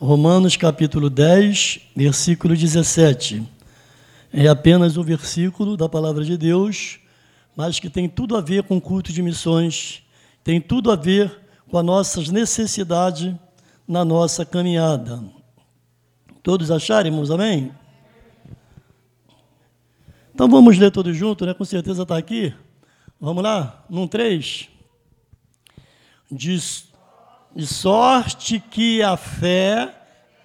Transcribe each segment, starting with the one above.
Romanos capítulo 10, versículo 17. É apenas um versículo da palavra de Deus, mas que tem tudo a ver com o culto de missões, tem tudo a ver com as nossas necessidades na nossa caminhada. Todos acharemos, amém? Então vamos ler todos juntos, né? Com certeza está aqui. Vamos lá? Num três. Diz de sorte que a fé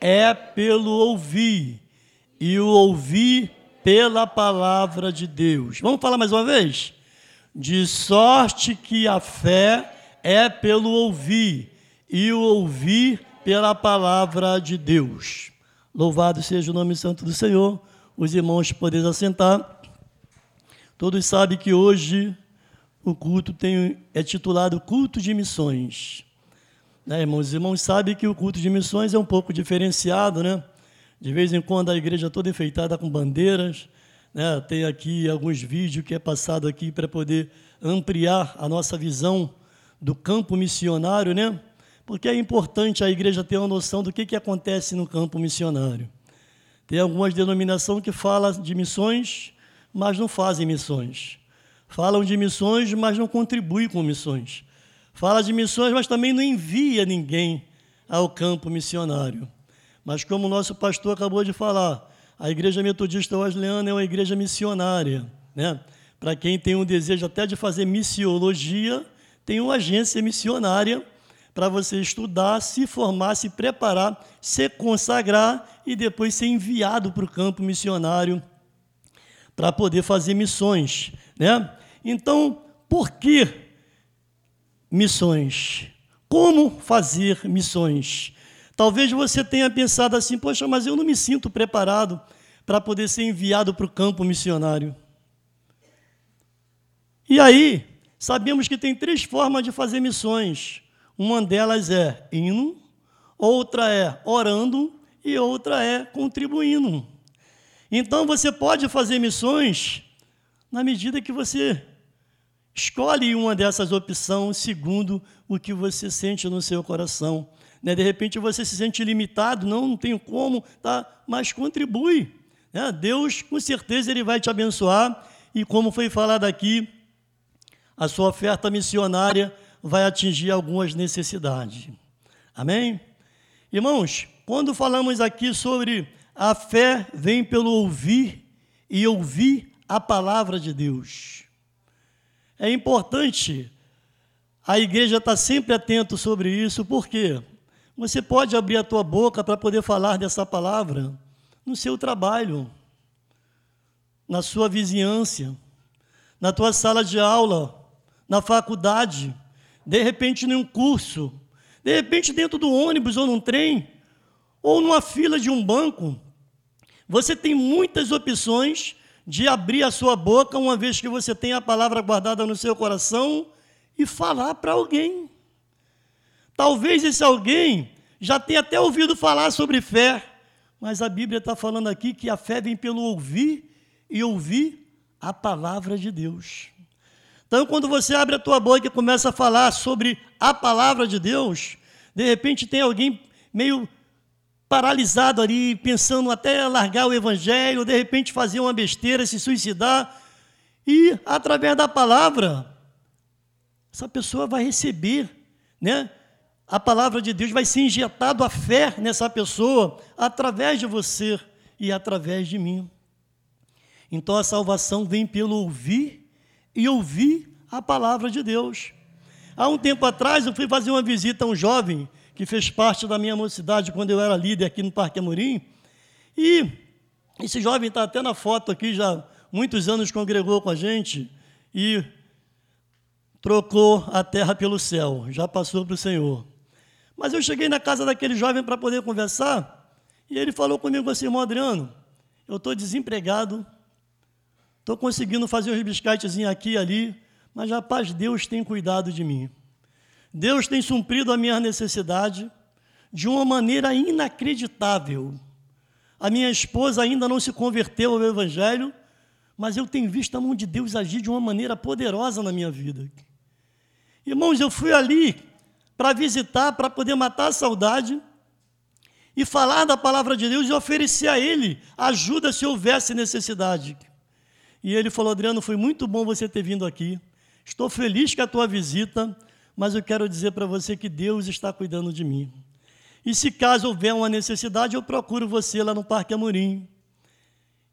é pelo ouvir, e o ouvir pela palavra de Deus. Vamos falar mais uma vez? De sorte que a fé é pelo ouvir, e o ouvir pela palavra de Deus. Louvado seja o nome santo do Senhor. Os irmãos podem assentar. Todos sabem que hoje o culto tem, é titulado Culto de Missões. Né, irmãos? Os irmãos sabem que o culto de missões é um pouco diferenciado, né? De vez em quando a igreja toda enfeitada com bandeiras, né? Tem aqui alguns vídeos que é passado aqui para poder ampliar a nossa visão do campo missionário, né? Porque é importante a igreja ter uma noção do que, que acontece no campo missionário. Tem algumas denominações que falam de missões, mas não fazem missões. Falam de missões, mas não contribuem com missões fala de missões, mas também não envia ninguém ao campo missionário. Mas como o nosso pastor acabou de falar, a Igreja Metodista Wesleyana é uma igreja missionária. Né? Para quem tem um desejo até de fazer missiologia, tem uma agência missionária para você estudar, se formar, se preparar, se consagrar e depois ser enviado para o campo missionário para poder fazer missões. Né? Então, por que missões. Como fazer missões? Talvez você tenha pensado assim: poxa, mas eu não me sinto preparado para poder ser enviado para o campo missionário. E aí, sabemos que tem três formas de fazer missões. Uma delas é indo, outra é orando e outra é contribuindo. Então você pode fazer missões na medida que você Escolhe uma dessas opções segundo o que você sente no seu coração. Né? De repente você se sente limitado, não, não tenho como, tá? mas contribui. Né? Deus, com certeza, Ele vai te abençoar. E como foi falado aqui, a sua oferta missionária vai atingir algumas necessidades. Amém? Irmãos, quando falamos aqui sobre a fé vem pelo ouvir e ouvir a palavra de Deus. É importante. A igreja estar sempre atento sobre isso, porque você pode abrir a tua boca para poder falar dessa palavra no seu trabalho, na sua vizinhança, na tua sala de aula, na faculdade, de repente num curso, de repente dentro do ônibus ou num trem, ou numa fila de um banco. Você tem muitas opções de abrir a sua boca, uma vez que você tem a palavra guardada no seu coração, e falar para alguém. Talvez esse alguém já tenha até ouvido falar sobre fé, mas a Bíblia está falando aqui que a fé vem pelo ouvir e ouvir a palavra de Deus. Então, quando você abre a tua boca e começa a falar sobre a palavra de Deus, de repente tem alguém meio paralisado ali, pensando até largar o evangelho, de repente fazer uma besteira, se suicidar. E através da palavra, essa pessoa vai receber, né? A palavra de Deus vai ser injetado a fé nessa pessoa através de você e através de mim. Então a salvação vem pelo ouvir e ouvir a palavra de Deus. Há um tempo atrás eu fui fazer uma visita a um jovem que fez parte da minha mocidade quando eu era líder aqui no Parque Amorim. E esse jovem está até na foto aqui, já muitos anos congregou com a gente e trocou a terra pelo céu, já passou para o Senhor. Mas eu cheguei na casa daquele jovem para poder conversar e ele falou comigo assim, irmão Adriano, eu estou desempregado, estou conseguindo fazer uns biscatezinhos aqui e ali, mas rapaz, Deus tem cuidado de mim. Deus tem suprido a minha necessidade de uma maneira inacreditável. A minha esposa ainda não se converteu ao Evangelho, mas eu tenho visto a mão de Deus agir de uma maneira poderosa na minha vida. Irmãos, eu fui ali para visitar, para poder matar a saudade, e falar da palavra de Deus e oferecer a ele ajuda se houvesse necessidade. E ele falou: Adriano, foi muito bom você ter vindo aqui. Estou feliz com a tua visita, mas eu quero dizer para você que Deus está cuidando de mim. E se caso houver uma necessidade, eu procuro você lá no Parque Amorim.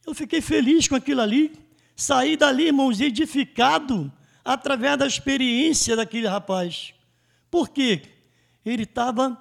Eu fiquei feliz com aquilo ali. Saí dali, irmãos, edificado através da experiência daquele rapaz. Por quê? Ele estava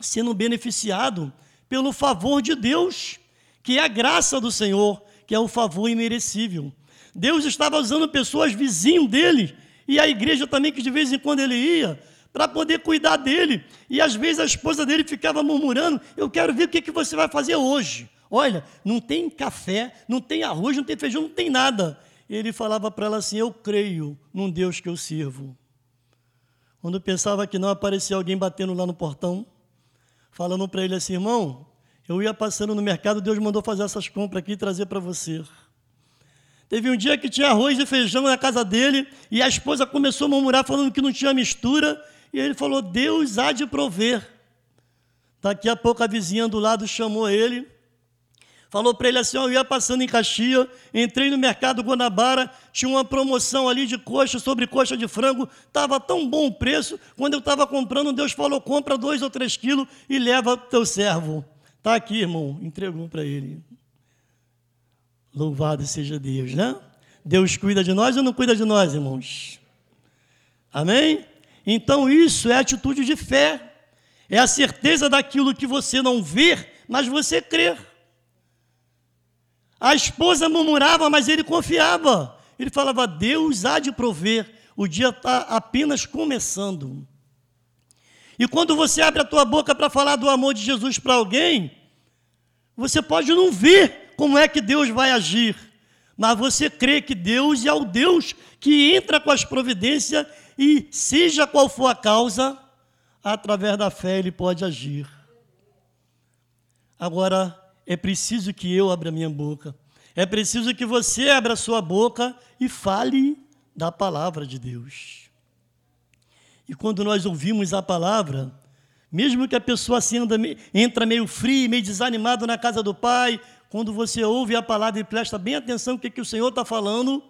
sendo beneficiado pelo favor de Deus, que é a graça do Senhor, que é o favor imerecível. Deus estava usando pessoas vizinhos dele, e a igreja também, que de vez em quando ele ia, para poder cuidar dele. E às vezes a esposa dele ficava murmurando: Eu quero ver o que, que você vai fazer hoje. Olha, não tem café, não tem arroz, não tem feijão, não tem nada. Ele falava para ela assim: Eu creio num Deus que eu sirvo. Quando pensava que não aparecia alguém batendo lá no portão, falando para ele assim: Irmão, eu ia passando no mercado, Deus mandou fazer essas compras aqui e trazer para você. Teve um dia que tinha arroz e feijão na casa dele e a esposa começou a murmurar falando que não tinha mistura e ele falou: Deus há de prover. Daqui a pouco a vizinha do lado chamou ele, falou para ele assim: Eu ia passando em Caxias, entrei no mercado Guanabara, tinha uma promoção ali de coxa sobre coxa de frango, estava tão bom o preço. Quando eu estava comprando, Deus falou: Compra dois ou três quilos e leva teu servo. Está aqui, irmão, entregou para ele. Louvado seja Deus, né? Deus cuida de nós ou não cuida de nós, irmãos? Amém? Então isso é atitude de fé. É a certeza daquilo que você não vê, mas você crê. A esposa murmurava, mas ele confiava. Ele falava: Deus há de prover. O dia está apenas começando. E quando você abre a tua boca para falar do amor de Jesus para alguém, você pode não ver como é que Deus vai agir, mas você crê que Deus é o Deus que entra com as providências e, seja qual for a causa, através da fé ele pode agir. Agora, é preciso que eu abra minha boca, é preciso que você abra sua boca e fale da palavra de Deus. E quando nós ouvimos a palavra, mesmo que a pessoa assim anda, entra meio frio, meio desanimado na casa do pai, quando você ouve a palavra e presta bem atenção no que, que o Senhor está falando,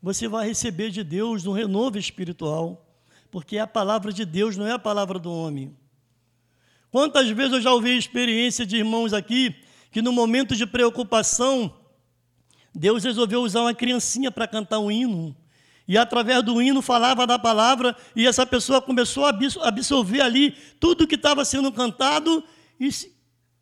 você vai receber de Deus um renovo espiritual, porque a palavra de Deus, não é a palavra do homem. Quantas vezes eu já ouvi experiência de irmãos aqui que no momento de preocupação, Deus resolveu usar uma criancinha para cantar um hino. E através do hino falava da palavra, e essa pessoa começou a absorver ali tudo que estava sendo cantado e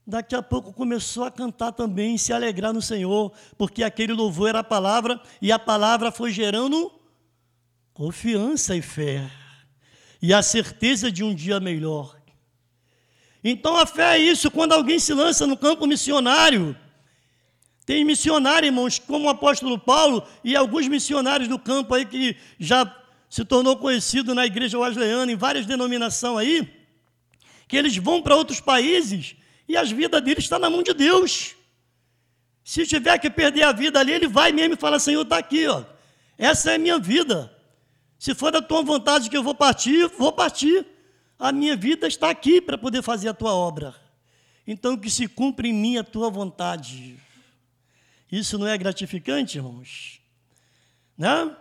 daqui a pouco começou a cantar também, se alegrar no Senhor, porque aquele louvor era a palavra e a palavra foi gerando confiança e fé e a certeza de um dia melhor. Então a fé é isso, quando alguém se lança no campo missionário. Tem missionário, irmãos, como o apóstolo Paulo e alguns missionários do campo aí que já se tornou conhecido na igreja wesleyana, em várias denominações aí, que eles vão para outros países e as vidas dele estão na mão de Deus. Se tiver que perder a vida ali, ele vai mesmo e fala: Senhor, está aqui, ó. essa é a minha vida. Se for da tua vontade que eu vou partir, vou partir. A minha vida está aqui para poder fazer a tua obra. Então, que se cumpra em mim a tua vontade. Isso não é gratificante, irmãos? Né?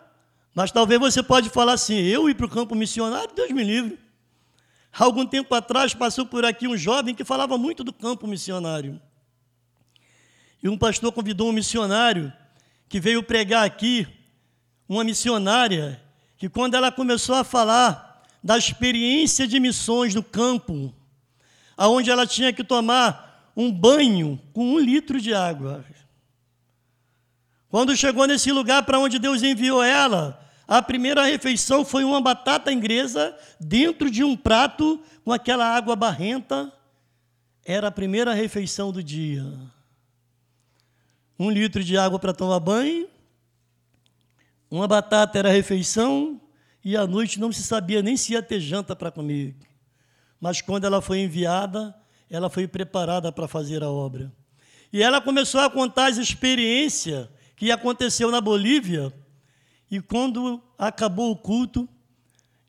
Mas talvez você pode falar assim: eu ir para o campo missionário, Deus me livre. Algum tempo atrás passou por aqui um jovem que falava muito do campo missionário. E um pastor convidou um missionário que veio pregar aqui, uma missionária, que quando ela começou a falar da experiência de missões no campo, aonde ela tinha que tomar um banho com um litro de água. Quando chegou nesse lugar para onde Deus enviou ela, a primeira refeição foi uma batata inglesa dentro de um prato com aquela água barrenta. Era a primeira refeição do dia. Um litro de água para tomar banho, uma batata era a refeição, e à noite não se sabia nem se ia ter janta para comer. Mas quando ela foi enviada, ela foi preparada para fazer a obra. E ela começou a contar as experiências que aconteceu na Bolívia e quando acabou o culto,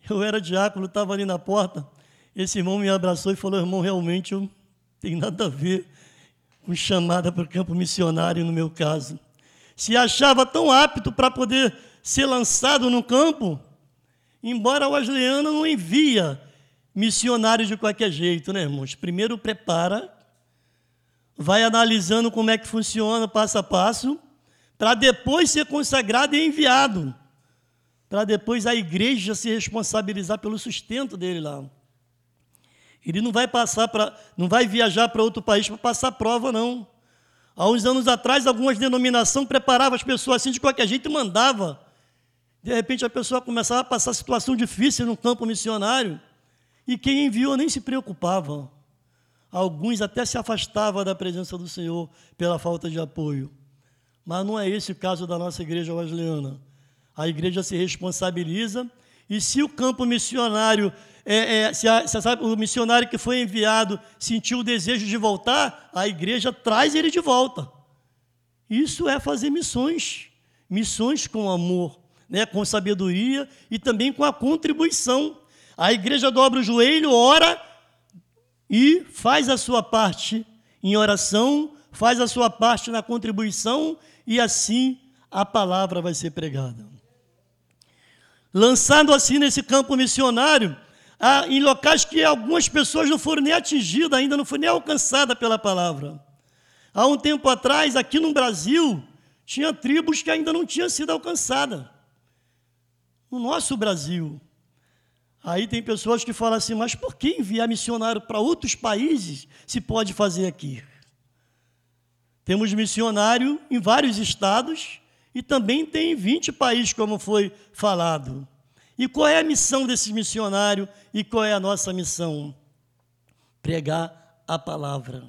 eu era diácono, estava ali na porta, esse irmão me abraçou e falou: irmão, realmente eu Tem nada a ver com chamada para o campo missionário, no meu caso. Se achava tão apto para poder ser lançado no campo, embora o Wesleyano não envia missionários de qualquer jeito, né, irmãos? Primeiro prepara, vai analisando como é que funciona passo a passo, para depois ser consagrado e enviado, para depois a igreja se responsabilizar pelo sustento dele lá. Ele não vai passar para, não vai viajar para outro país para passar prova, não. Há uns anos atrás, algumas denominações preparavam as pessoas assim de qualquer jeito e mandava. De repente a pessoa começava a passar situação difícil no campo missionário e quem enviou nem se preocupava. Alguns até se afastavam da presença do Senhor pela falta de apoio. Mas não é esse o caso da nossa igreja wesleyana. A igreja se responsabiliza e se o campo missionário, é, é, se, a, se a, o missionário que foi enviado sentiu o desejo de voltar, a igreja traz ele de volta. Isso é fazer missões, missões com amor, né, com sabedoria e também com a contribuição. A igreja dobra o joelho, ora e faz a sua parte em oração, faz a sua parte na contribuição e assim a palavra vai ser pregada. Lançando assim nesse campo missionário, em locais que algumas pessoas não foram nem atingidas, ainda não foram nem alcançadas pela palavra. Há um tempo atrás, aqui no Brasil, tinha tribos que ainda não tinham sido alcançadas. No nosso Brasil. Aí tem pessoas que falam assim, mas por que enviar missionário para outros países se pode fazer aqui? Temos missionário em vários estados e também tem 20 países, como foi falado. E qual é a missão desse missionário e qual é a nossa missão? Pregar a palavra.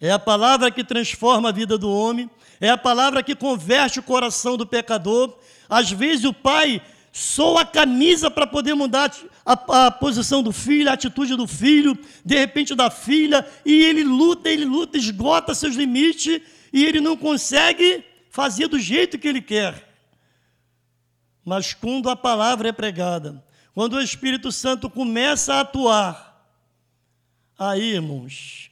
É a palavra que transforma a vida do homem, é a palavra que converte o coração do pecador. Às vezes o pai soa a camisa para poder mudar a, a, posição do filho, a atitude do filho, de repente da filha, e ele luta, ele luta, esgota seus limites, e ele não consegue fazer do jeito que ele quer. Mas quando a palavra é pregada, quando o Espírito Santo começa a atuar, aí, irmãos,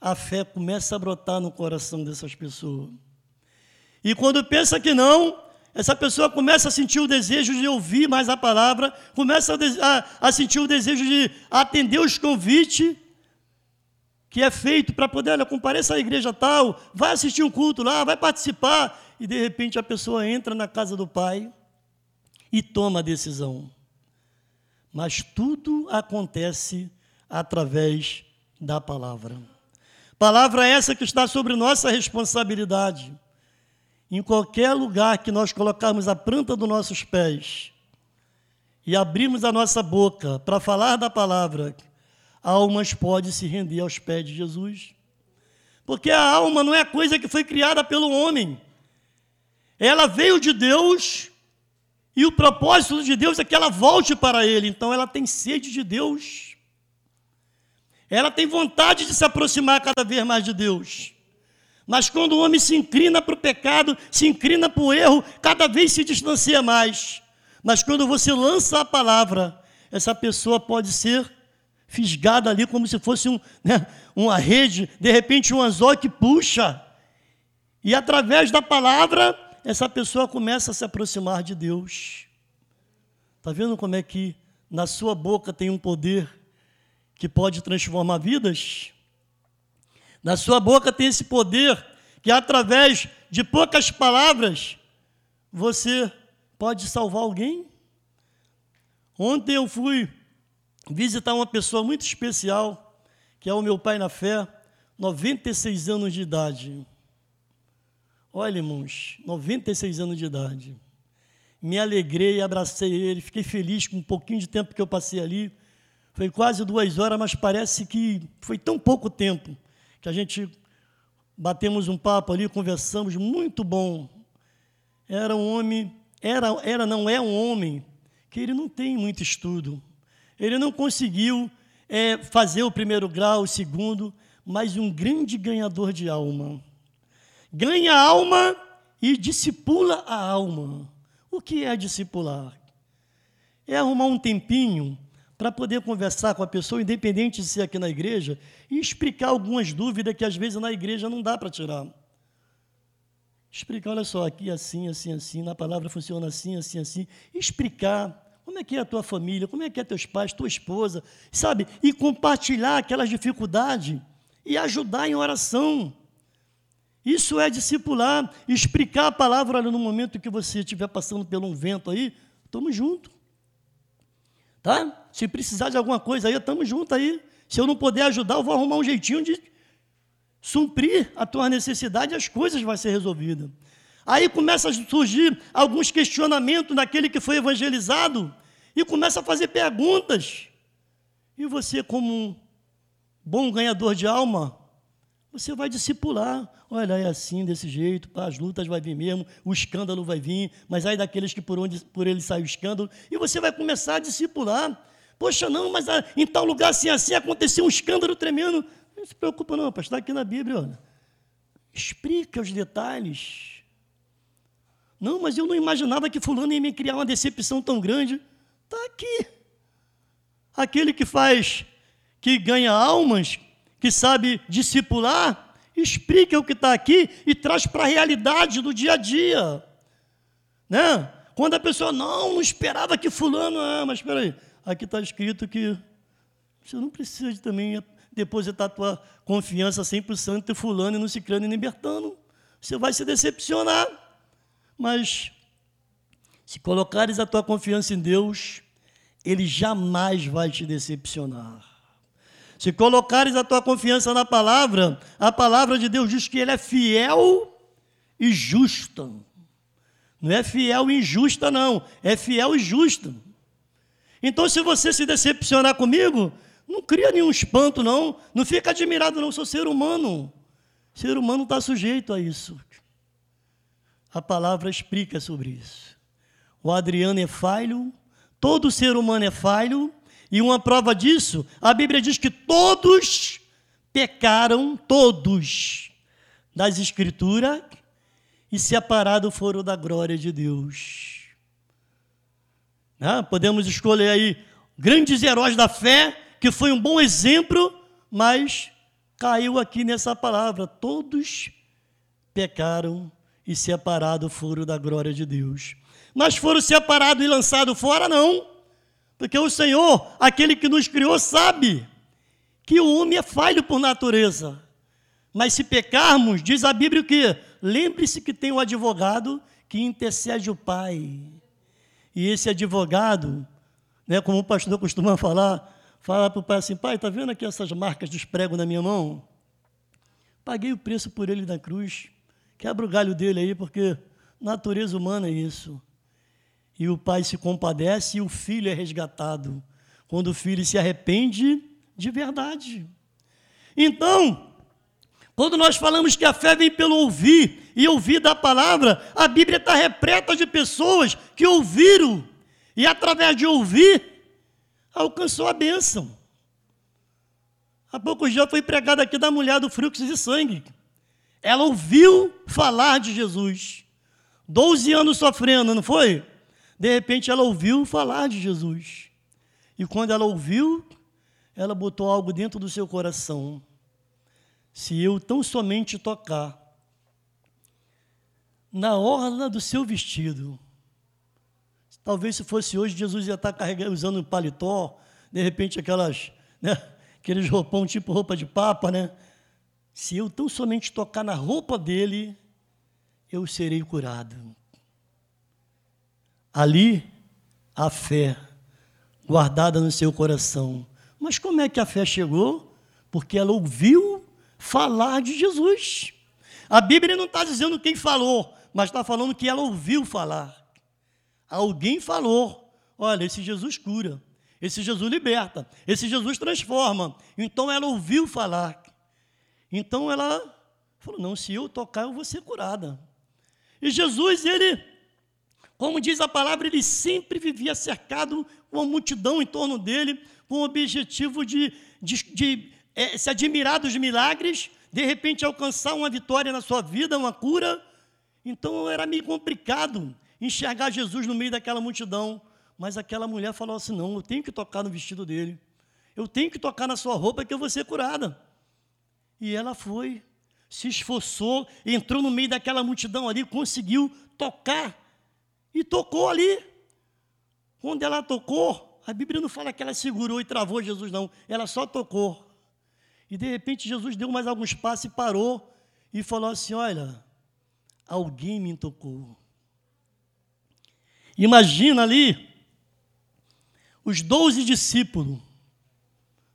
a fé começa a brotar no coração dessas pessoas. E quando pensa que não, essa pessoa começa a sentir o desejo de ouvir mais a palavra, começa a, a, a sentir o desejo de atender os convites que é feito para poder, olha, compareça à igreja tal, vai assistir um culto lá, vai participar, e de repente a pessoa entra na casa do pai e toma a decisão. Mas tudo acontece através da palavra. Palavra essa que está sobre nossa responsabilidade em qualquer lugar que nós colocarmos a planta dos nossos pés e abrirmos a nossa boca para falar da palavra, almas podem se render aos pés de Jesus. Porque a alma não é coisa que foi criada pelo homem. Ela veio de Deus e o propósito de Deus é que ela volte para Ele. Então ela tem sede de Deus. Ela tem vontade de se aproximar cada vez mais de Deus. Mas quando o homem se inclina para o pecado, se inclina para o erro, cada vez se distancia mais. Mas quando você lança a palavra, essa pessoa pode ser fisgada ali como se fosse um, né, uma rede, de repente um anzol que puxa. E através da palavra, essa pessoa começa a se aproximar de Deus. Está vendo como é que na sua boca tem um poder que pode transformar vidas? Na sua boca tem esse poder que, através de poucas palavras, você pode salvar alguém. Ontem eu fui visitar uma pessoa muito especial, que é o meu pai na fé, 96 anos de idade. Olha, irmãos, 96 anos de idade. Me alegrei, abracei ele, fiquei feliz com um pouquinho de tempo que eu passei ali. Foi quase duas horas, mas parece que foi tão pouco tempo que a gente batemos um papo ali, conversamos, muito bom. Era um homem, era, era não é um homem que ele não tem muito estudo. Ele não conseguiu é, fazer o primeiro grau, o segundo, mas um grande ganhador de alma. Ganha alma e discipula a alma. O que é discipular? É arrumar um tempinho para poder conversar com a pessoa, independente de ser aqui na igreja, e explicar algumas dúvidas que às vezes na igreja não dá para tirar. Explicar, olha só, aqui assim, assim, assim, na palavra funciona assim, assim, assim. Explicar como é que é a tua família, como é que é teus pais, tua esposa, sabe? E compartilhar aquelas dificuldades e ajudar em oração. Isso é discipular, explicar a palavra olha, no momento que você estiver passando por um vento aí, estamos juntos. Tá? Se precisar de alguma coisa aí, estamos juntos aí. Se eu não puder ajudar, eu vou arrumar um jeitinho de suprir a tua necessidade e as coisas vão ser resolvidas. Aí começa a surgir alguns questionamentos daquele que foi evangelizado e começa a fazer perguntas. E você, como um bom ganhador de alma, você vai discipular. Olha, é assim, desse jeito, as lutas vai vir mesmo, o escândalo vai vir, mas aí daqueles que por onde por ele sai o escândalo, e você vai começar a discipular. Poxa, não, mas ah, em tal lugar assim, assim, aconteceu um escândalo tremendo. Não se preocupa não, está aqui na Bíblia, olha. Explica os detalhes. Não, mas eu não imaginava que fulano ia me criar uma decepção tão grande. Está aqui. Aquele que faz, que ganha almas, que sabe discipular, explica o que está aqui e traz para a realidade do dia a dia. Né? Quando a pessoa, não, não esperava que fulano, ah, mas espera aí, aqui está escrito que você não precisa de também depositar a tua confiança 100% em fulano e se crendo e libertando. Você vai se decepcionar. Mas, se colocares a tua confiança em Deus, Ele jamais vai te decepcionar. Se colocares a tua confiança na palavra, a palavra de Deus diz que ele é fiel e justa. Não é fiel e injusta, não. É fiel e justa. Então, se você se decepcionar comigo, não cria nenhum espanto, não. Não fica admirado, não. Eu sou ser humano. Ser humano está sujeito a isso. A palavra explica sobre isso. O Adriano é falho, todo ser humano é falho, e uma prova disso, a Bíblia diz que todos pecaram, todos, das Escrituras, e separados foram da glória de Deus. Né? Podemos escolher aí grandes heróis da fé, que foi um bom exemplo, mas caiu aqui nessa palavra: todos pecaram e separados foram da glória de Deus. Mas foram separados e lançados fora, não. Porque o Senhor, aquele que nos criou, sabe que o homem é falho por natureza. Mas se pecarmos, diz a Bíblia o quê? Lembre-se que tem um advogado que intercede o Pai. E esse advogado, né, como o pastor costuma falar, fala para o pai assim: pai, está vendo aqui essas marcas dos pregos na minha mão? Paguei o preço por ele na cruz. Quebra o galho dele aí, porque natureza humana é isso e o pai se compadece e o filho é resgatado. Quando o filho se arrepende de verdade. Então, quando nós falamos que a fé vem pelo ouvir e ouvir da palavra, a Bíblia está repleta de pessoas que ouviram e, através de ouvir, alcançou a bênção. Há poucos dias foi pregado aqui da mulher do fluxo de sangue. Ela ouviu falar de Jesus. Doze anos sofrendo, não foi? De repente ela ouviu falar de Jesus. E quando ela ouviu, ela botou algo dentro do seu coração. Se eu tão somente tocar na orla do seu vestido, talvez se fosse hoje, Jesus ia estar carregando, usando um paletó, de repente aquelas, né, aqueles roupão tipo roupa de papa, né? Se eu tão somente tocar na roupa dele, eu serei curado. Ali, a fé guardada no seu coração. Mas como é que a fé chegou? Porque ela ouviu falar de Jesus. A Bíblia não está dizendo quem falou, mas está falando que ela ouviu falar. Alguém falou: olha, esse Jesus cura, esse Jesus liberta, esse Jesus transforma. Então ela ouviu falar. Então ela falou: não, se eu tocar, eu vou ser curada. E Jesus, ele como diz a palavra, ele sempre vivia cercado com uma multidão em torno dele, com o objetivo de, de, de é, se admirar dos milagres, de repente alcançar uma vitória na sua vida, uma cura. Então era meio complicado enxergar Jesus no meio daquela multidão, Mas aquela mulher falou assim: não, eu tenho que tocar no vestido dele. Eu tenho que tocar na sua roupa que eu vou ser curada. E ela foi, se esforçou, entrou no meio daquela multidão ali, conseguiu tocar. E tocou ali. Quando ela tocou, a Bíblia não fala que ela segurou e travou Jesus, não. Ela só tocou. E de repente Jesus deu mais alguns passos e parou e falou assim: Olha, alguém me tocou. Imagina ali os doze discípulos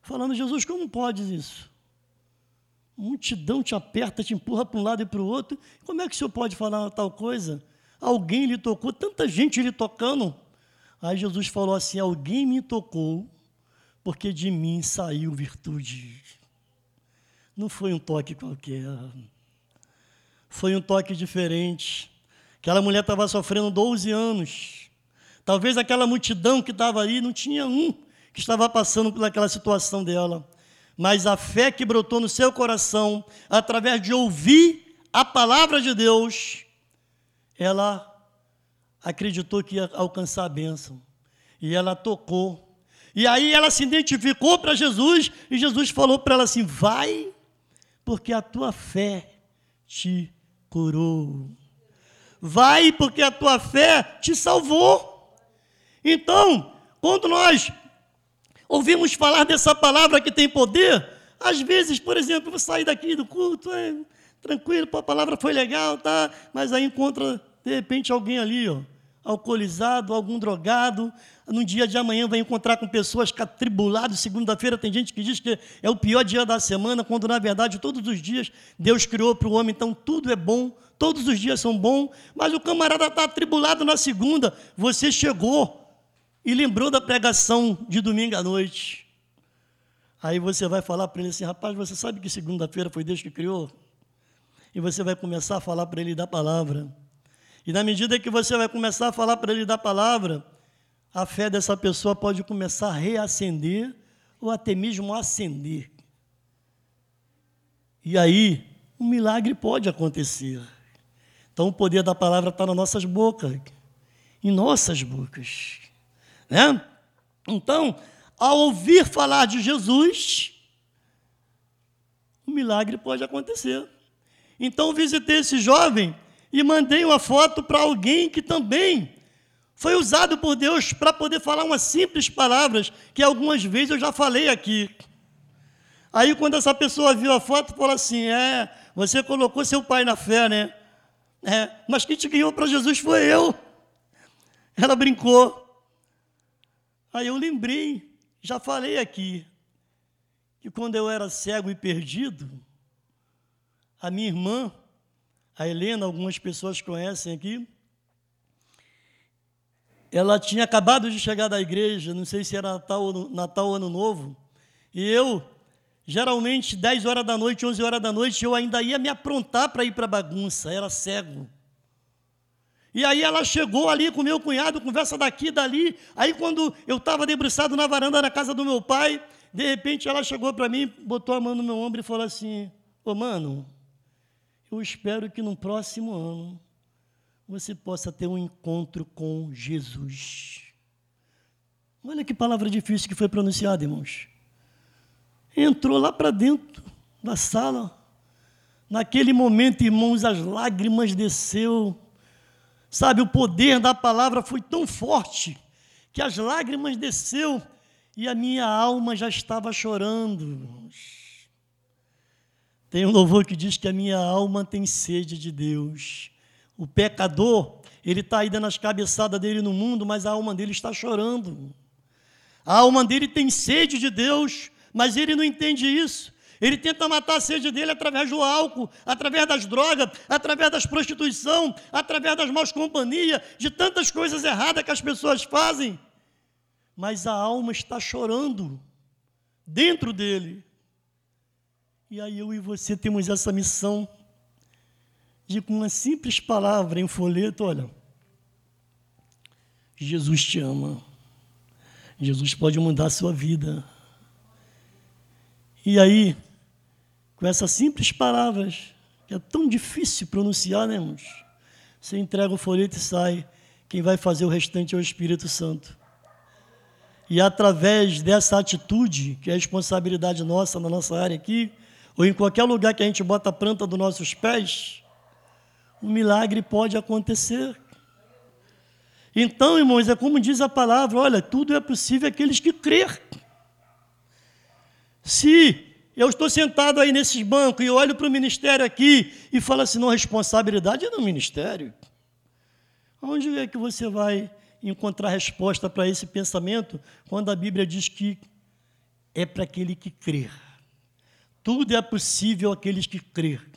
falando: Jesus, como pode isso? Multidão te aperta, te empurra para um lado e para o outro. Como é que o senhor pode falar tal coisa? Alguém lhe tocou, tanta gente lhe tocando. Aí Jesus falou assim: Alguém me tocou, porque de mim saiu virtude. Não foi um toque qualquer. Foi um toque diferente. Aquela mulher estava sofrendo 12 anos. Talvez aquela multidão que estava ali não tinha um que estava passando por aquela situação dela. Mas a fé que brotou no seu coração, através de ouvir a palavra de Deus, ela acreditou que ia alcançar a bênção. E ela tocou. E aí ela se identificou para Jesus, e Jesus falou para ela assim: vai, porque a tua fé te curou. Vai, porque a tua fé te salvou. Então, quando nós ouvimos falar dessa palavra que tem poder, às vezes, por exemplo, eu vou sair daqui do culto, é, tranquilo, a palavra foi legal, tá? Mas aí encontra, de repente, alguém ali, ó, alcoolizado, algum drogado, no dia de amanhã vai encontrar com pessoas atribuladas, segunda-feira tem gente que diz que é o pior dia da semana, quando na verdade todos os dias Deus criou para o homem, então tudo é bom, todos os dias são bons, mas o camarada está atribulado na segunda, você chegou, e lembrou da pregação de domingo à noite. Aí você vai falar para ele assim: rapaz, você sabe que segunda-feira foi Deus que criou? E você vai começar a falar para ele da palavra. E na medida que você vai começar a falar para ele da palavra, a fé dessa pessoa pode começar a reacender ou até mesmo acender. E aí, um milagre pode acontecer. Então, o poder da palavra está nas nossas bocas, em nossas bocas. Né? Então, ao ouvir falar de Jesus, um milagre pode acontecer. Então, visitei esse jovem e mandei uma foto para alguém que também foi usado por Deus para poder falar umas simples palavras que algumas vezes eu já falei aqui. Aí, quando essa pessoa viu a foto, falou assim: É, você colocou seu pai na fé, né? É, mas quem te ganhou para Jesus foi eu. Ela brincou. Aí eu lembrei, já falei aqui, que quando eu era cego e perdido, a minha irmã, a Helena, algumas pessoas conhecem aqui, ela tinha acabado de chegar da igreja, não sei se era Natal, Natal Ano Novo, e eu, geralmente, 10 horas da noite, 11 horas da noite, eu ainda ia me aprontar para ir para a bagunça, era cego. E aí ela chegou ali com meu cunhado, conversa daqui, dali. Aí quando eu estava debruçado na varanda da casa do meu pai, de repente ela chegou para mim, botou a mão no meu ombro e falou assim: Ô mano, eu espero que no próximo ano você possa ter um encontro com Jesus. Olha que palavra difícil que foi pronunciada, irmãos. Entrou lá para dentro da sala. Naquele momento, irmãos, as lágrimas desceu Sabe, o poder da palavra foi tão forte que as lágrimas desceu e a minha alma já estava chorando. Tem um louvor que diz que a minha alma tem sede de Deus. O pecador, ele está aí dando as cabeçadas dele no mundo, mas a alma dele está chorando. A alma dele tem sede de Deus, mas ele não entende isso. Ele tenta matar a sede dele através do álcool, através das drogas, através das prostituição, através das más companhias, de tantas coisas erradas que as pessoas fazem. Mas a alma está chorando dentro dele. E aí eu e você temos essa missão de com uma simples palavra em folheto, olha, Jesus te ama. Jesus pode mudar a sua vida. E aí, com essas simples palavras, que é tão difícil pronunciar, né, irmãos? Você entrega o folheto e sai. Quem vai fazer o restante é o Espírito Santo. E através dessa atitude, que é responsabilidade nossa na nossa área aqui, ou em qualquer lugar que a gente bota a planta dos nossos pés, o milagre pode acontecer. Então, irmãos, é como diz a palavra: olha, tudo é possível aqueles que crer. Se eu estou sentado aí nesses bancos e olho para o ministério aqui e falo assim: não, responsabilidade é do ministério. Onde é que você vai encontrar resposta para esse pensamento quando a Bíblia diz que é para aquele que crer? Tudo é possível àqueles que crer.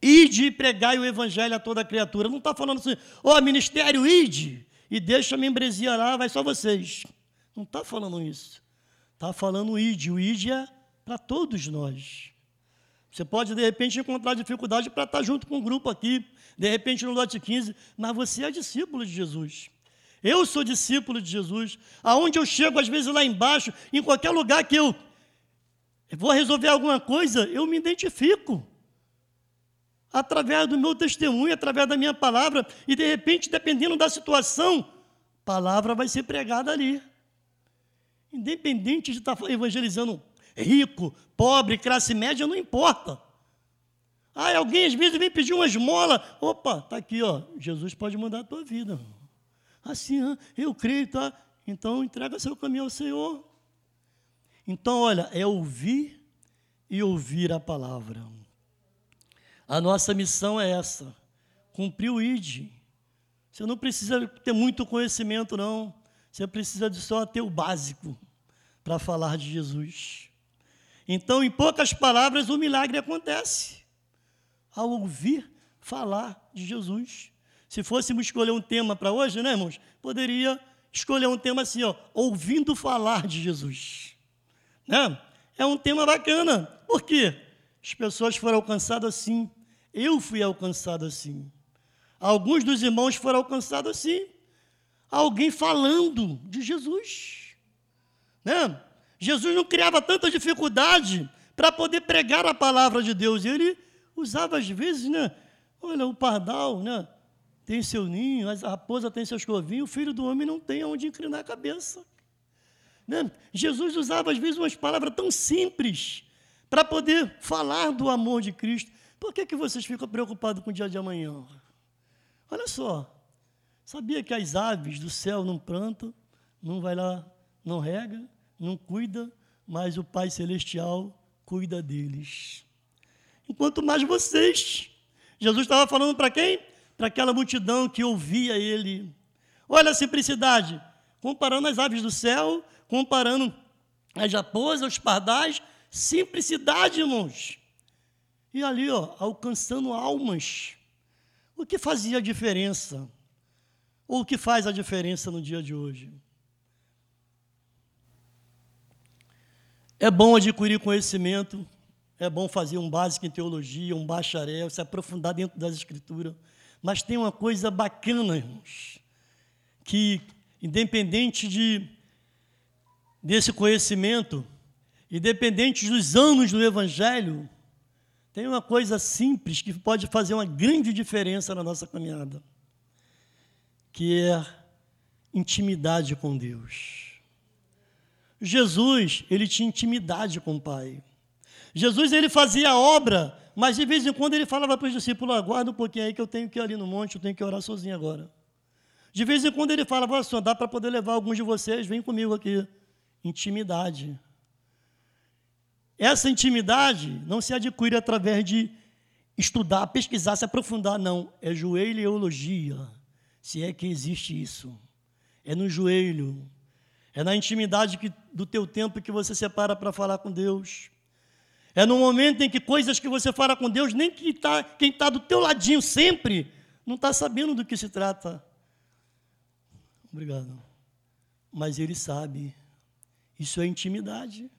Ide e pregai o evangelho a toda criatura. Não está falando assim, ó, oh, ministério, ide e deixa a membresia lá, vai só vocês. Não está falando isso. Está falando ide. O ide é para todos nós. Você pode, de repente, encontrar dificuldade para estar junto com um grupo aqui, de repente no lote 15, mas você é discípulo de Jesus. Eu sou discípulo de Jesus. Aonde eu chego, às vezes lá embaixo, em qualquer lugar que eu vou resolver alguma coisa, eu me identifico. Através do meu testemunho, através da minha palavra, e de repente, dependendo da situação, palavra vai ser pregada ali. Independente de estar evangelizando rico, pobre, classe média, não importa. Ah, alguém às vezes vem pedir uma esmola. Opa, está aqui, ó. Jesus pode mudar a tua vida. Assim, ah, eu creio, tá? Então entrega seu caminho ao Senhor. Então, olha, é ouvir e ouvir a palavra. A nossa missão é essa: cumprir o ID. Você não precisa ter muito conhecimento, não. Você precisa de só ter o básico para falar de Jesus. Então, em poucas palavras, o milagre acontece ao ouvir falar de Jesus. Se fôssemos escolher um tema para hoje, né, irmãos? Poderia escolher um tema assim, ó, ouvindo falar de Jesus. Né? É um tema bacana. Por quê? As pessoas foram alcançadas assim. Eu fui alcançado assim. Alguns dos irmãos foram alcançados assim. Alguém falando de Jesus. Né? Jesus não criava tanta dificuldade para poder pregar a palavra de Deus. Ele usava às vezes, né? Olha, o pardal, né? Tem seu ninho, a raposa tem seus covinhos, o filho do homem não tem onde inclinar a cabeça. Né? Jesus usava às vezes umas palavras tão simples para poder falar do amor de Cristo. Por que, que vocês ficam preocupados com o dia de amanhã? Olha só, sabia que as aves do céu não plantam, não vai lá, não rega, não cuida, mas o Pai Celestial cuida deles. Enquanto mais vocês. Jesus estava falando para quem? Para aquela multidão que ouvia ele. Olha a simplicidade. Comparando as aves do céu, comparando as raposas, os pardais. Simplicidade, irmãos. E ali, ó, alcançando almas. O que fazia a diferença? Ou o que faz a diferença no dia de hoje? É bom adquirir conhecimento, é bom fazer um básico em teologia, um bacharel, se aprofundar dentro das escrituras. Mas tem uma coisa bacana, irmãos, que independente de, desse conhecimento, independente dos anos do Evangelho, tem uma coisa simples que pode fazer uma grande diferença na nossa caminhada, que é intimidade com Deus. Jesus, ele tinha intimidade com o Pai. Jesus, ele fazia a obra, mas de vez em quando ele falava para os discípulos, aguarda um pouquinho aí que eu tenho que ir ali no monte, eu tenho que orar sozinho agora. De vez em quando ele falava, assim, dá para poder levar alguns de vocês, vem comigo aqui. Intimidade. Essa intimidade não se adquire através de estudar, pesquisar, se aprofundar, não. É joelho e eologia, se é que existe isso. É no joelho, é na intimidade que, do teu tempo que você separa para falar com Deus. É no momento em que coisas que você fala com Deus, nem que tá, quem está do teu ladinho sempre, não está sabendo do que se trata. Obrigado. Mas ele sabe. Isso é intimidade.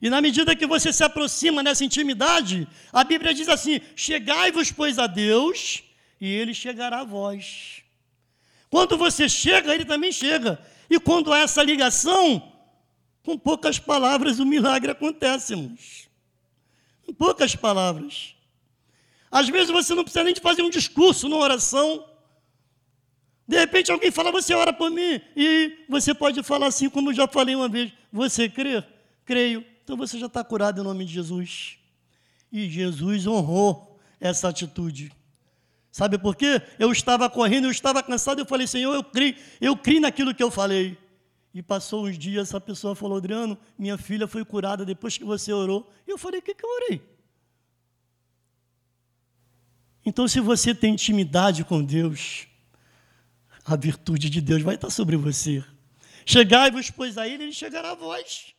E na medida que você se aproxima dessa intimidade, a Bíblia diz assim: chegai-vos, pois, a Deus, e ele chegará a vós. Quando você chega, ele também chega. E quando há essa ligação, com poucas palavras o milagre acontece, irmãos. Com poucas palavras. Às vezes você não precisa nem de fazer um discurso, uma oração. De repente alguém fala, você ora por mim, e você pode falar assim, como eu já falei uma vez, você crê? Creio. Então você já está curado em nome de Jesus. E Jesus honrou essa atitude. Sabe por quê? Eu estava correndo, eu estava cansado, eu falei, Senhor, eu criei, eu criei naquilo que eu falei. E passou uns dias, essa pessoa falou, Adriano, minha filha foi curada depois que você orou. E eu falei, o que, que eu orei? Então, se você tem intimidade com Deus, a virtude de Deus vai estar sobre você. Chegai-vos, pois, a Ele, Ele chegará a vós.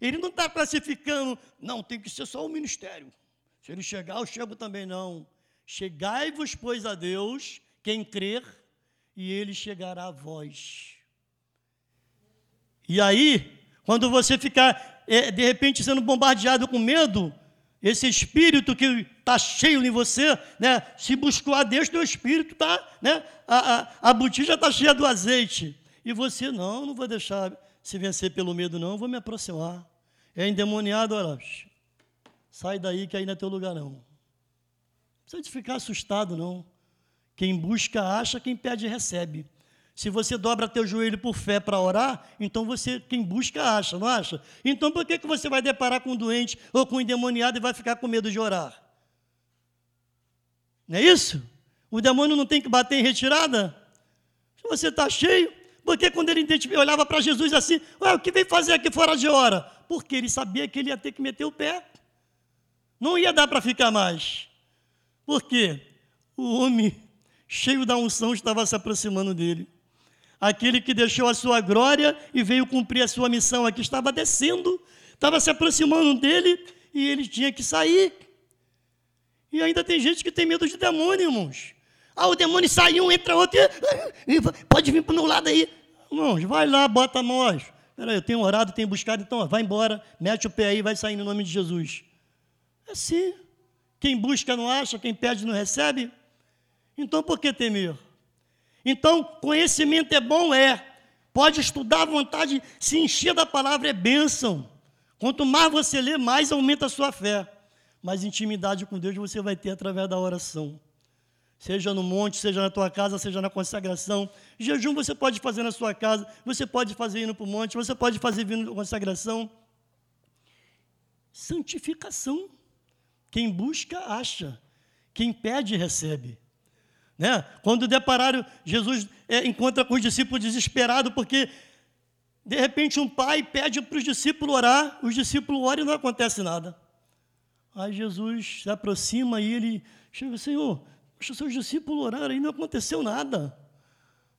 Ele não está classificando, não, tem que ser só o ministério. Se ele chegar, eu chego também, não. Chegai-vos, pois, a Deus, quem crer, e Ele chegará a vós. E aí, quando você ficar, é, de repente, sendo bombardeado com medo, esse espírito que está cheio em você, né? Se buscar a Deus, teu espírito está, né? A, a, a botija está cheia do azeite. E você, não, não vou deixar se vencer pelo medo, não, vou me aproximar. É endemoniado, olha, sai daí que aí não é teu lugar, não. Não precisa de ficar assustado, não. Quem busca, acha, quem pede, recebe. Se você dobra teu joelho por fé para orar, então você, quem busca, acha, não acha? Então por que, que você vai deparar com um doente ou com um endemoniado e vai ficar com medo de orar? Não é isso? O demônio não tem que bater em retirada? Se você está cheio, porque quando ele olhava para Jesus assim, o que vem fazer aqui fora de hora? Porque ele sabia que ele ia ter que meter o pé. Não ia dar para ficar mais. Por quê? O homem cheio da unção estava se aproximando dele aquele que deixou a sua glória e veio cumprir a sua missão aqui, estava descendo, estava se aproximando dele e ele tinha que sair. E ainda tem gente que tem medo de demônio, irmãos. Ah, o demônio saiu, entra outro, e, pode vir para o meu lado aí. Irmãos, vai lá, bota a mão. Peraí, eu tenho orado, tenho buscado, então ó, vai embora, mete o pé aí, vai sair no nome de Jesus. É assim. Quem busca não acha, quem pede não recebe. Então por que temer? Então, conhecimento é bom, é. Pode estudar à vontade, se encher da palavra é bênção. Quanto mais você lê, mais aumenta a sua fé. Mas intimidade com Deus você vai ter através da oração. Seja no monte, seja na tua casa, seja na consagração. Jejum você pode fazer na sua casa, você pode fazer indo para o monte, você pode fazer vindo na consagração. Santificação. Quem busca, acha. Quem pede, recebe. Né? Quando depararam, Jesus é, encontra com os discípulos desesperados, porque de repente um pai pede para os discípulos orar, os discípulos oram e não acontece nada. Aí Jesus se aproxima e ele chega, Senhor, deixa seus discípulos orar, e não aconteceu nada.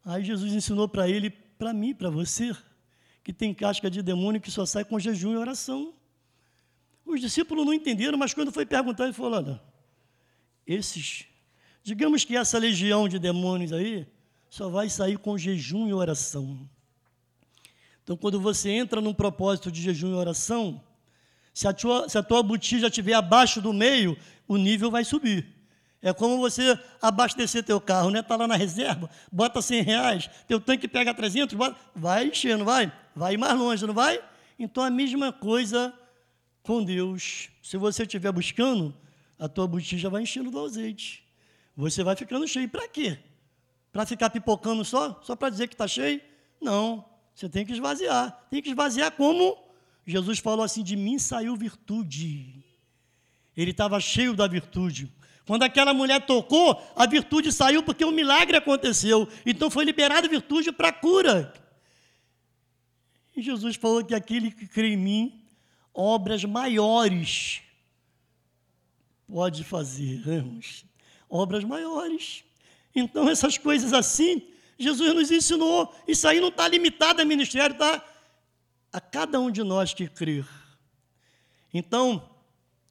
Aí Jesus ensinou para ele, para mim, para você, que tem casca de demônio que só sai com jejum e oração. Os discípulos não entenderam, mas quando foi perguntar, ele falou: olha, esses Digamos que essa legião de demônios aí só vai sair com jejum e oração. Então, quando você entra num propósito de jejum e oração, se a tua, se a tua botija estiver abaixo do meio, o nível vai subir. É como você abastecer teu carro, né? Está lá na reserva, bota 100 reais, teu tanque pega 300, bota, vai encher, não vai? Vai mais longe, não vai? Então, a mesma coisa com Deus. Se você estiver buscando, a tua botija vai enchendo do azeite você vai ficando cheio. Para quê? Para ficar pipocando só? Só para dizer que está cheio? Não. Você tem que esvaziar. Tem que esvaziar como? Jesus falou assim: de mim saiu virtude. Ele estava cheio da virtude. Quando aquela mulher tocou, a virtude saiu porque um milagre aconteceu. Então foi liberada virtude para cura. E Jesus falou que aquele que crê em mim, obras maiores pode fazer. Irmãos obras maiores. Então, essas coisas assim, Jesus nos ensinou. Isso aí não está limitado a ministério, está a cada um de nós que crer. Então,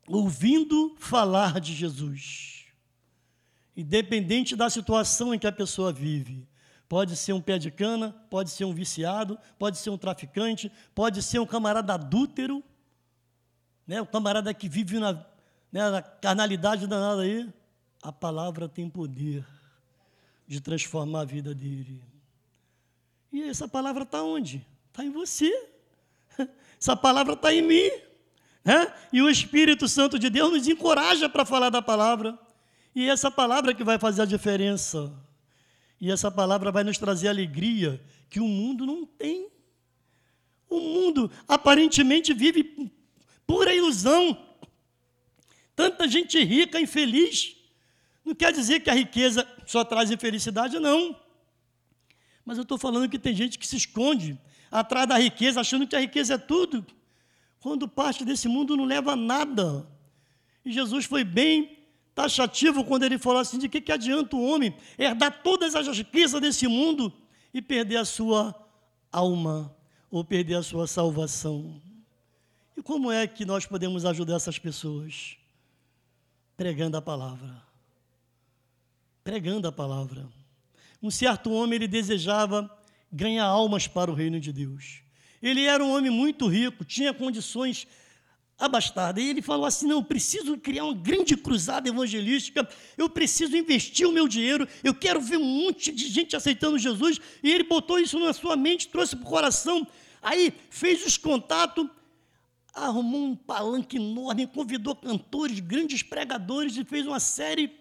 ouvindo falar de Jesus, independente da situação em que a pessoa vive, pode ser um pé de cana, pode ser um viciado, pode ser um traficante, pode ser um camarada adúltero, né, o camarada que vive na, né, na carnalidade danada aí, a palavra tem poder de transformar a vida dele. E essa palavra está onde? Está em você. Essa palavra está em mim. Né? E o Espírito Santo de Deus nos encoraja para falar da palavra. E essa palavra que vai fazer a diferença. E essa palavra vai nos trazer alegria que o mundo não tem. O mundo aparentemente vive pura ilusão. Tanta gente rica, infeliz. Não quer dizer que a riqueza só traz infelicidade, não. Mas eu estou falando que tem gente que se esconde atrás da riqueza, achando que a riqueza é tudo, quando parte desse mundo não leva nada. E Jesus foi bem taxativo quando ele falou assim: de que, que adianta o homem herdar todas as riquezas desse mundo e perder a sua alma ou perder a sua salvação? E como é que nós podemos ajudar essas pessoas? Pregando a palavra. Pregando a palavra. Um certo homem ele desejava ganhar almas para o reino de Deus. Ele era um homem muito rico, tinha condições abastada. E ele falou assim: não, eu preciso criar uma grande cruzada evangelística, eu preciso investir o meu dinheiro, eu quero ver um monte de gente aceitando Jesus. E ele botou isso na sua mente, trouxe para o coração. Aí fez os contatos, arrumou um palanque enorme, convidou cantores, grandes pregadores e fez uma série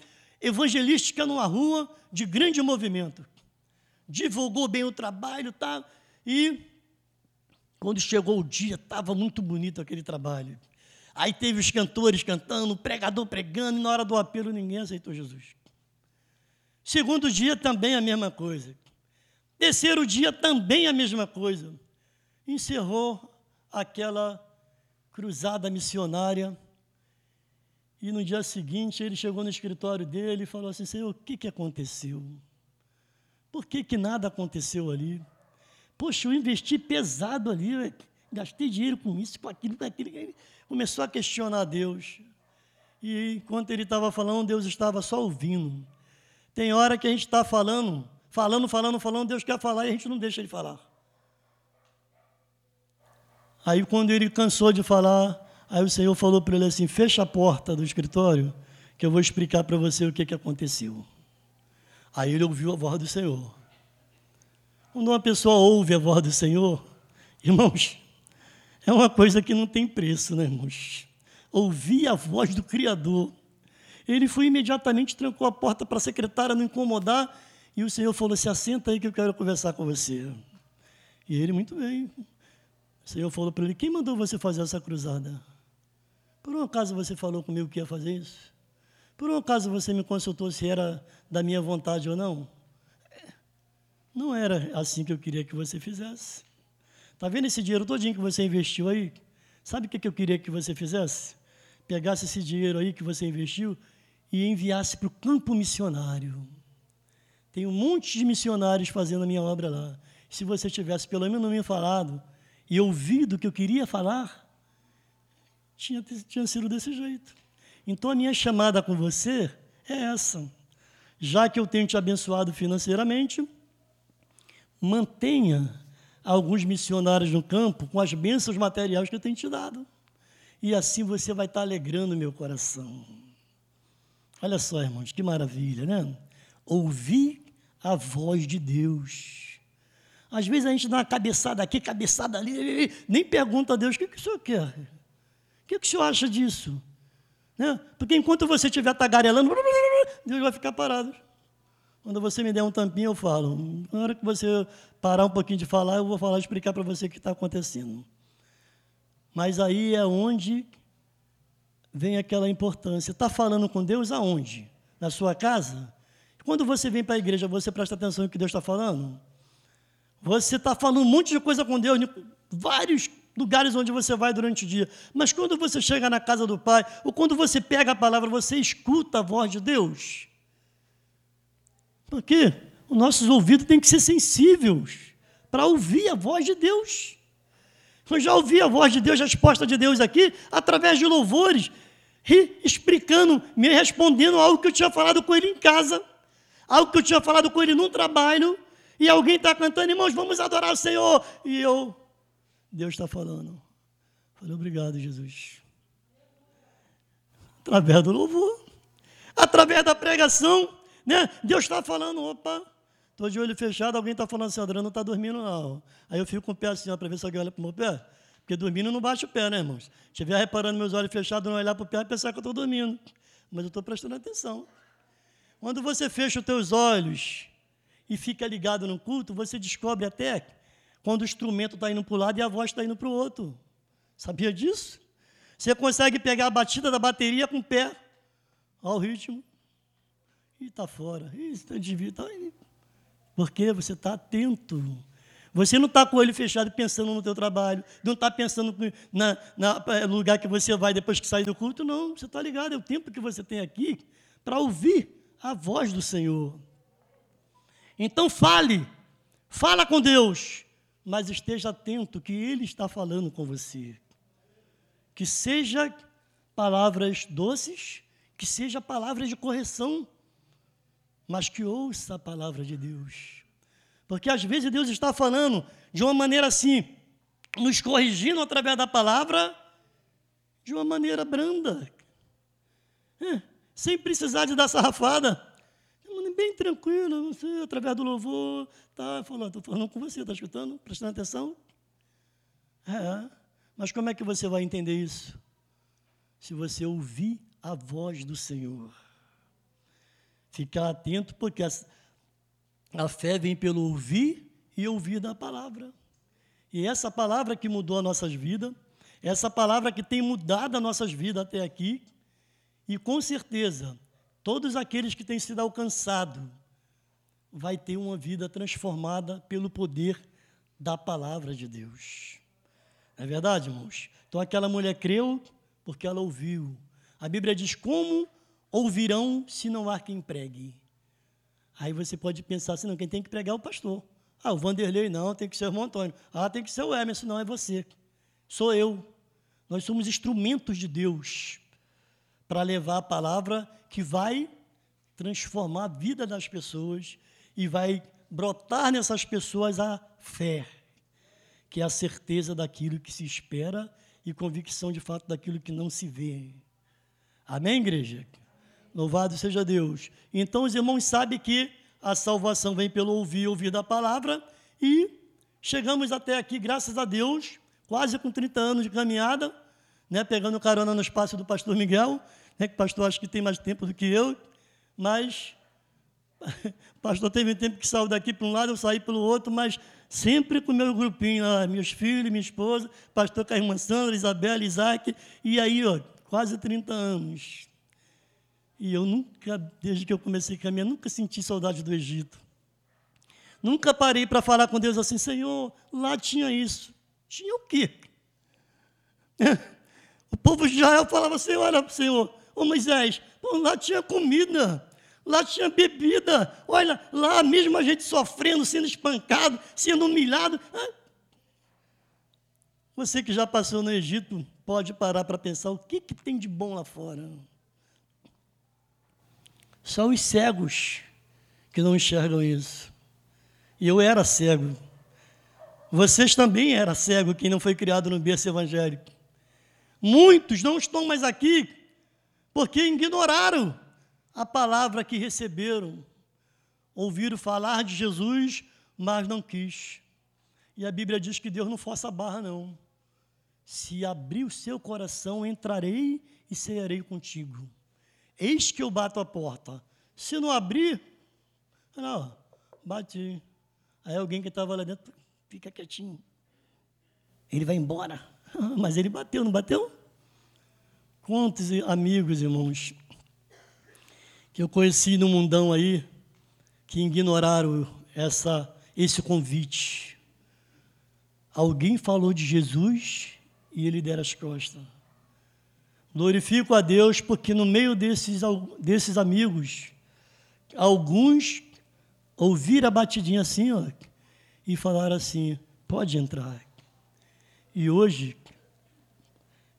evangelística numa rua de grande movimento. Divulgou bem o trabalho, tá? E quando chegou o dia, estava muito bonito aquele trabalho. Aí teve os cantores cantando, o pregador pregando, e na hora do apelo ninguém aceitou Jesus. Segundo dia também a mesma coisa. Terceiro dia também a mesma coisa. Encerrou aquela cruzada missionária. E no dia seguinte ele chegou no escritório dele e falou assim: Senhor, o que, que aconteceu? Por que, que nada aconteceu ali? Poxa, eu investi pesado ali, gastei dinheiro com isso, com aquilo, com aquilo começou a questionar Deus. E enquanto ele estava falando, Deus estava só ouvindo. Tem hora que a gente está falando, falando, falando, falando, Deus quer falar e a gente não deixa ele falar. Aí quando ele cansou de falar, aí o Senhor falou para ele assim: fecha a porta do escritório, que eu vou explicar para você o que, que aconteceu. Aí ele ouviu a voz do Senhor. Quando uma pessoa ouve a voz do Senhor, irmãos, é uma coisa que não tem preço, né, irmãos? Ouvir a voz do Criador. Ele foi imediatamente, trancou a porta para a secretária não incomodar, e o Senhor falou: Se assenta aí que eu quero conversar com você. E ele, muito bem. O Senhor falou para ele: Quem mandou você fazer essa cruzada? Por um acaso você falou comigo que ia fazer isso? Por um acaso você me consultou se era da minha vontade ou não? Não era assim que eu queria que você fizesse. Está vendo esse dinheiro todinho que você investiu aí? Sabe o que eu queria que você fizesse? Pegasse esse dinheiro aí que você investiu e enviasse para o campo missionário. Tem um monte de missionários fazendo a minha obra lá. Se você tivesse pelo menos me falado e ouvido o que eu queria falar, tinha, tinha sido desse jeito. Então a minha chamada com você é essa. Já que eu tenho te abençoado financeiramente, mantenha alguns missionários no campo com as bênçãos materiais que eu tenho te dado. E assim você vai estar alegrando meu coração. Olha só, irmãos, que maravilha, né? Ouvir a voz de Deus. Às vezes a gente dá uma cabeçada aqui, cabeçada ali, nem pergunta a Deus: o que, que o senhor quer? Que, que o senhor acha disso? Né? Porque enquanto você estiver tagarelando, Deus vai ficar parado. Quando você me der um tampinho, eu falo. Na hora que você parar um pouquinho de falar, eu vou falar, explicar para você o que está acontecendo. Mas aí é onde vem aquela importância. Está falando com Deus aonde? Na sua casa? Quando você vem para a igreja, você presta atenção no que Deus está falando? Você está falando um monte de coisa com Deus, vários lugares onde você vai durante o dia. Mas quando você chega na casa do Pai, ou quando você pega a palavra, você escuta a voz de Deus. Porque os nossos ouvidos têm que ser sensíveis para ouvir a voz de Deus. Eu já ouvi a voz de Deus, a resposta de Deus aqui, através de louvores, explicando, me respondendo algo que eu tinha falado com ele em casa, algo que eu tinha falado com ele no trabalho, e alguém está cantando, irmãos, vamos adorar o Senhor. E eu, Deus está falando. Falei, obrigado, Jesus. Através do louvor, através da pregação, né? Deus está falando, opa, estou de olho fechado, alguém está falando assim, André não está dormindo não. Aí eu fico com o pé assim, para ver se alguém olha para o meu pé. Porque dormindo não baixa o pé, né, irmãos? Se estiver reparando meus olhos fechados, não olhar para o pé, pensar que eu estou dormindo. Mas eu estou prestando atenção. Quando você fecha os teus olhos e fica ligado no culto, você descobre até quando o instrumento está indo para o lado e a voz está indo para o outro. Sabia disso? Você consegue pegar a batida da bateria com o pé. Olha o ritmo. E está fora. E está de tá aí. Porque você está atento. Você não está com o olho fechado pensando no teu trabalho, não está pensando no lugar que você vai depois que sair do culto, não. Você está ligado, é o tempo que você tem aqui para ouvir a voz do Senhor. Então fale, fala com Deus, mas esteja atento que Ele está falando com você. Que seja palavras doces, que seja palavras de correção, mas que ouça a palavra de Deus. Porque às vezes Deus está falando de uma maneira assim, nos corrigindo através da palavra, de uma maneira branda, é, sem precisar de dar sarrafada. Bem tranquilo, sei, através do louvor, tá falando, estou falando com você, está escutando? Prestando atenção? É, mas como é que você vai entender isso? Se você ouvir a voz do Senhor. Ficar atento, porque as, a fé vem pelo ouvir e ouvir da palavra. E essa palavra que mudou as nossas vidas, essa palavra que tem mudado as nossas vidas até aqui, e com certeza, todos aqueles que têm sido alcançados, vai ter uma vida transformada pelo poder da palavra de Deus. É verdade, irmãos? Então aquela mulher creu porque ela ouviu. A Bíblia diz: Como ouvirão se não há quem pregue? Aí você pode pensar assim, não, quem tem que pregar é o pastor. Ah, o Vanderlei não, tem que ser o irmão Antônio. Ah, tem que ser o Emerson, não é você. Sou eu. Nós somos instrumentos de Deus para levar a palavra que vai transformar a vida das pessoas e vai brotar nessas pessoas a fé, que é a certeza daquilo que se espera e convicção de fato daquilo que não se vê. Amém, igreja? Louvado seja Deus. Então os irmãos sabem que a salvação vem pelo ouvir, ouvir da palavra, e chegamos até aqui, graças a Deus, quase com 30 anos de caminhada, né, pegando carona no espaço do pastor Miguel, né, que pastor acho que tem mais tempo do que eu, mas pastor teve tempo que saiu daqui para um lado, eu saí pelo outro, mas sempre com o meu grupinho, lá, meus filhos, minha esposa, pastor com a irmã Sandra, Isabela, Isaac, e aí, ó, quase 30 anos. E eu nunca, desde que eu comecei a caminhar, nunca senti saudade do Egito. Nunca parei para falar com Deus assim, Senhor, lá tinha isso. Tinha o quê? O povo de Israel falava assim, olha, Senhor, ô Moisés, lá tinha comida, lá tinha bebida, olha, lá mesmo a gente sofrendo, sendo espancado, sendo humilhado. Você que já passou no Egito, pode parar para pensar o que, que tem de bom lá fora. São os cegos que não enxergam isso. E eu era cego. Vocês também eram cego, quem não foi criado no berço evangélico. Muitos não estão mais aqui porque ignoraram a palavra que receberam. Ouviram falar de Jesus, mas não quis. E a Bíblia diz que Deus não força a barra, não. Se abrir o seu coração, entrarei e cearei contigo. Eis que eu bato a porta. Se não abrir, não, bati. Aí alguém que estava lá dentro, fica quietinho. Ele vai embora. Mas ele bateu, não bateu? Quantos amigos, irmãos, que eu conheci no mundão aí, que ignoraram essa, esse convite. Alguém falou de Jesus e ele dera as costas. Glorifico a Deus porque no meio desses, desses amigos, alguns ouviram a batidinha assim, ó, e falaram assim: pode entrar. E hoje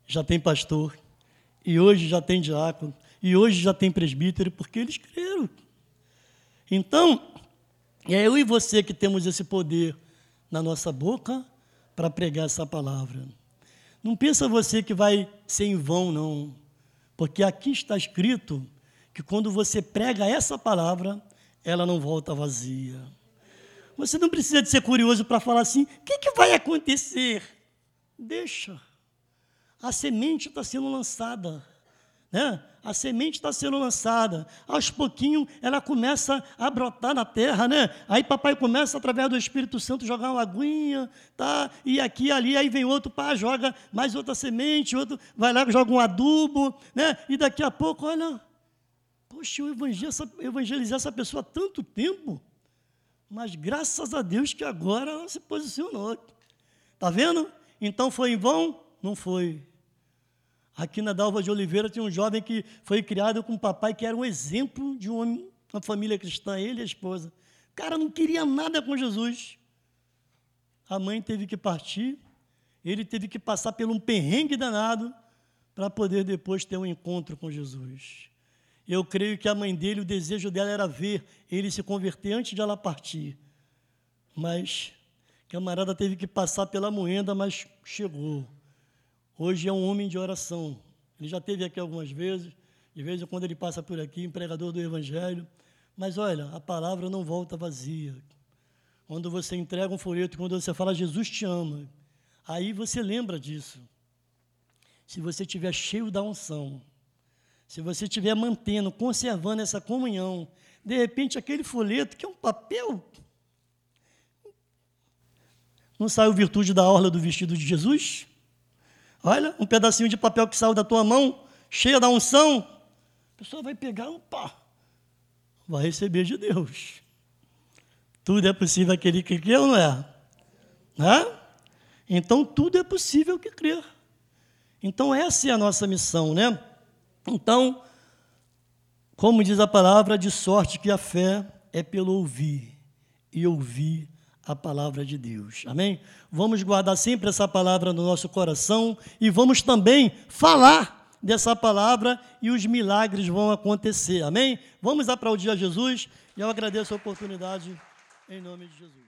já tem pastor, e hoje já tem diácono, e hoje já tem presbítero, porque eles creram. Então, é eu e você que temos esse poder na nossa boca para pregar essa palavra. Não pensa você que vai ser em vão, não. Porque aqui está escrito que quando você prega essa palavra, ela não volta vazia. Você não precisa de ser curioso para falar assim: o que, que vai acontecer? Deixa. A semente está sendo lançada. Né? a semente está sendo lançada. Aos pouquinhos ela começa a brotar na terra, né? Aí papai começa, através do Espírito Santo, jogar uma aguinha, tá? E aqui ali, aí vem outro, pá, joga mais outra semente, outro vai lá, joga um adubo, né? E daqui a pouco, olha, poxa, eu evangelizei essa pessoa há tanto tempo, mas graças a Deus que agora ela se posicionou. Tá vendo? Então foi em vão? Não foi. Aqui na Dalva de Oliveira tinha um jovem que foi criado com um papai que era um exemplo de um, uma família cristã, ele e a esposa. O cara não queria nada com Jesus. A mãe teve que partir, ele teve que passar por um perrengue danado para poder depois ter um encontro com Jesus. Eu creio que a mãe dele, o desejo dela era ver ele se converter antes de ela partir. Mas camarada teve que passar pela moenda, mas chegou. Hoje é um homem de oração. Ele já teve aqui algumas vezes, de vez em quando ele passa por aqui, empregador do Evangelho. Mas olha, a palavra não volta vazia. Quando você entrega um folheto, quando você fala Jesus te ama, aí você lembra disso. Se você estiver cheio da unção, se você estiver mantendo, conservando essa comunhão, de repente aquele folheto, que é um papel, não saiu virtude da orla do vestido de Jesus? Olha, um pedacinho de papel que saiu da tua mão, cheia da unção, a pessoa vai pegar, opa, vai receber de Deus. Tudo é possível aquele que crê ou não é? Né? Então, tudo é possível que crer. Então, essa é a nossa missão, né? Então, como diz a palavra, de sorte que a fé é pelo ouvir, e ouvir a palavra de Deus. Amém? Vamos guardar sempre essa palavra no nosso coração e vamos também falar dessa palavra e os milagres vão acontecer. Amém? Vamos aplaudir a Jesus e eu agradeço a oportunidade em nome de Jesus.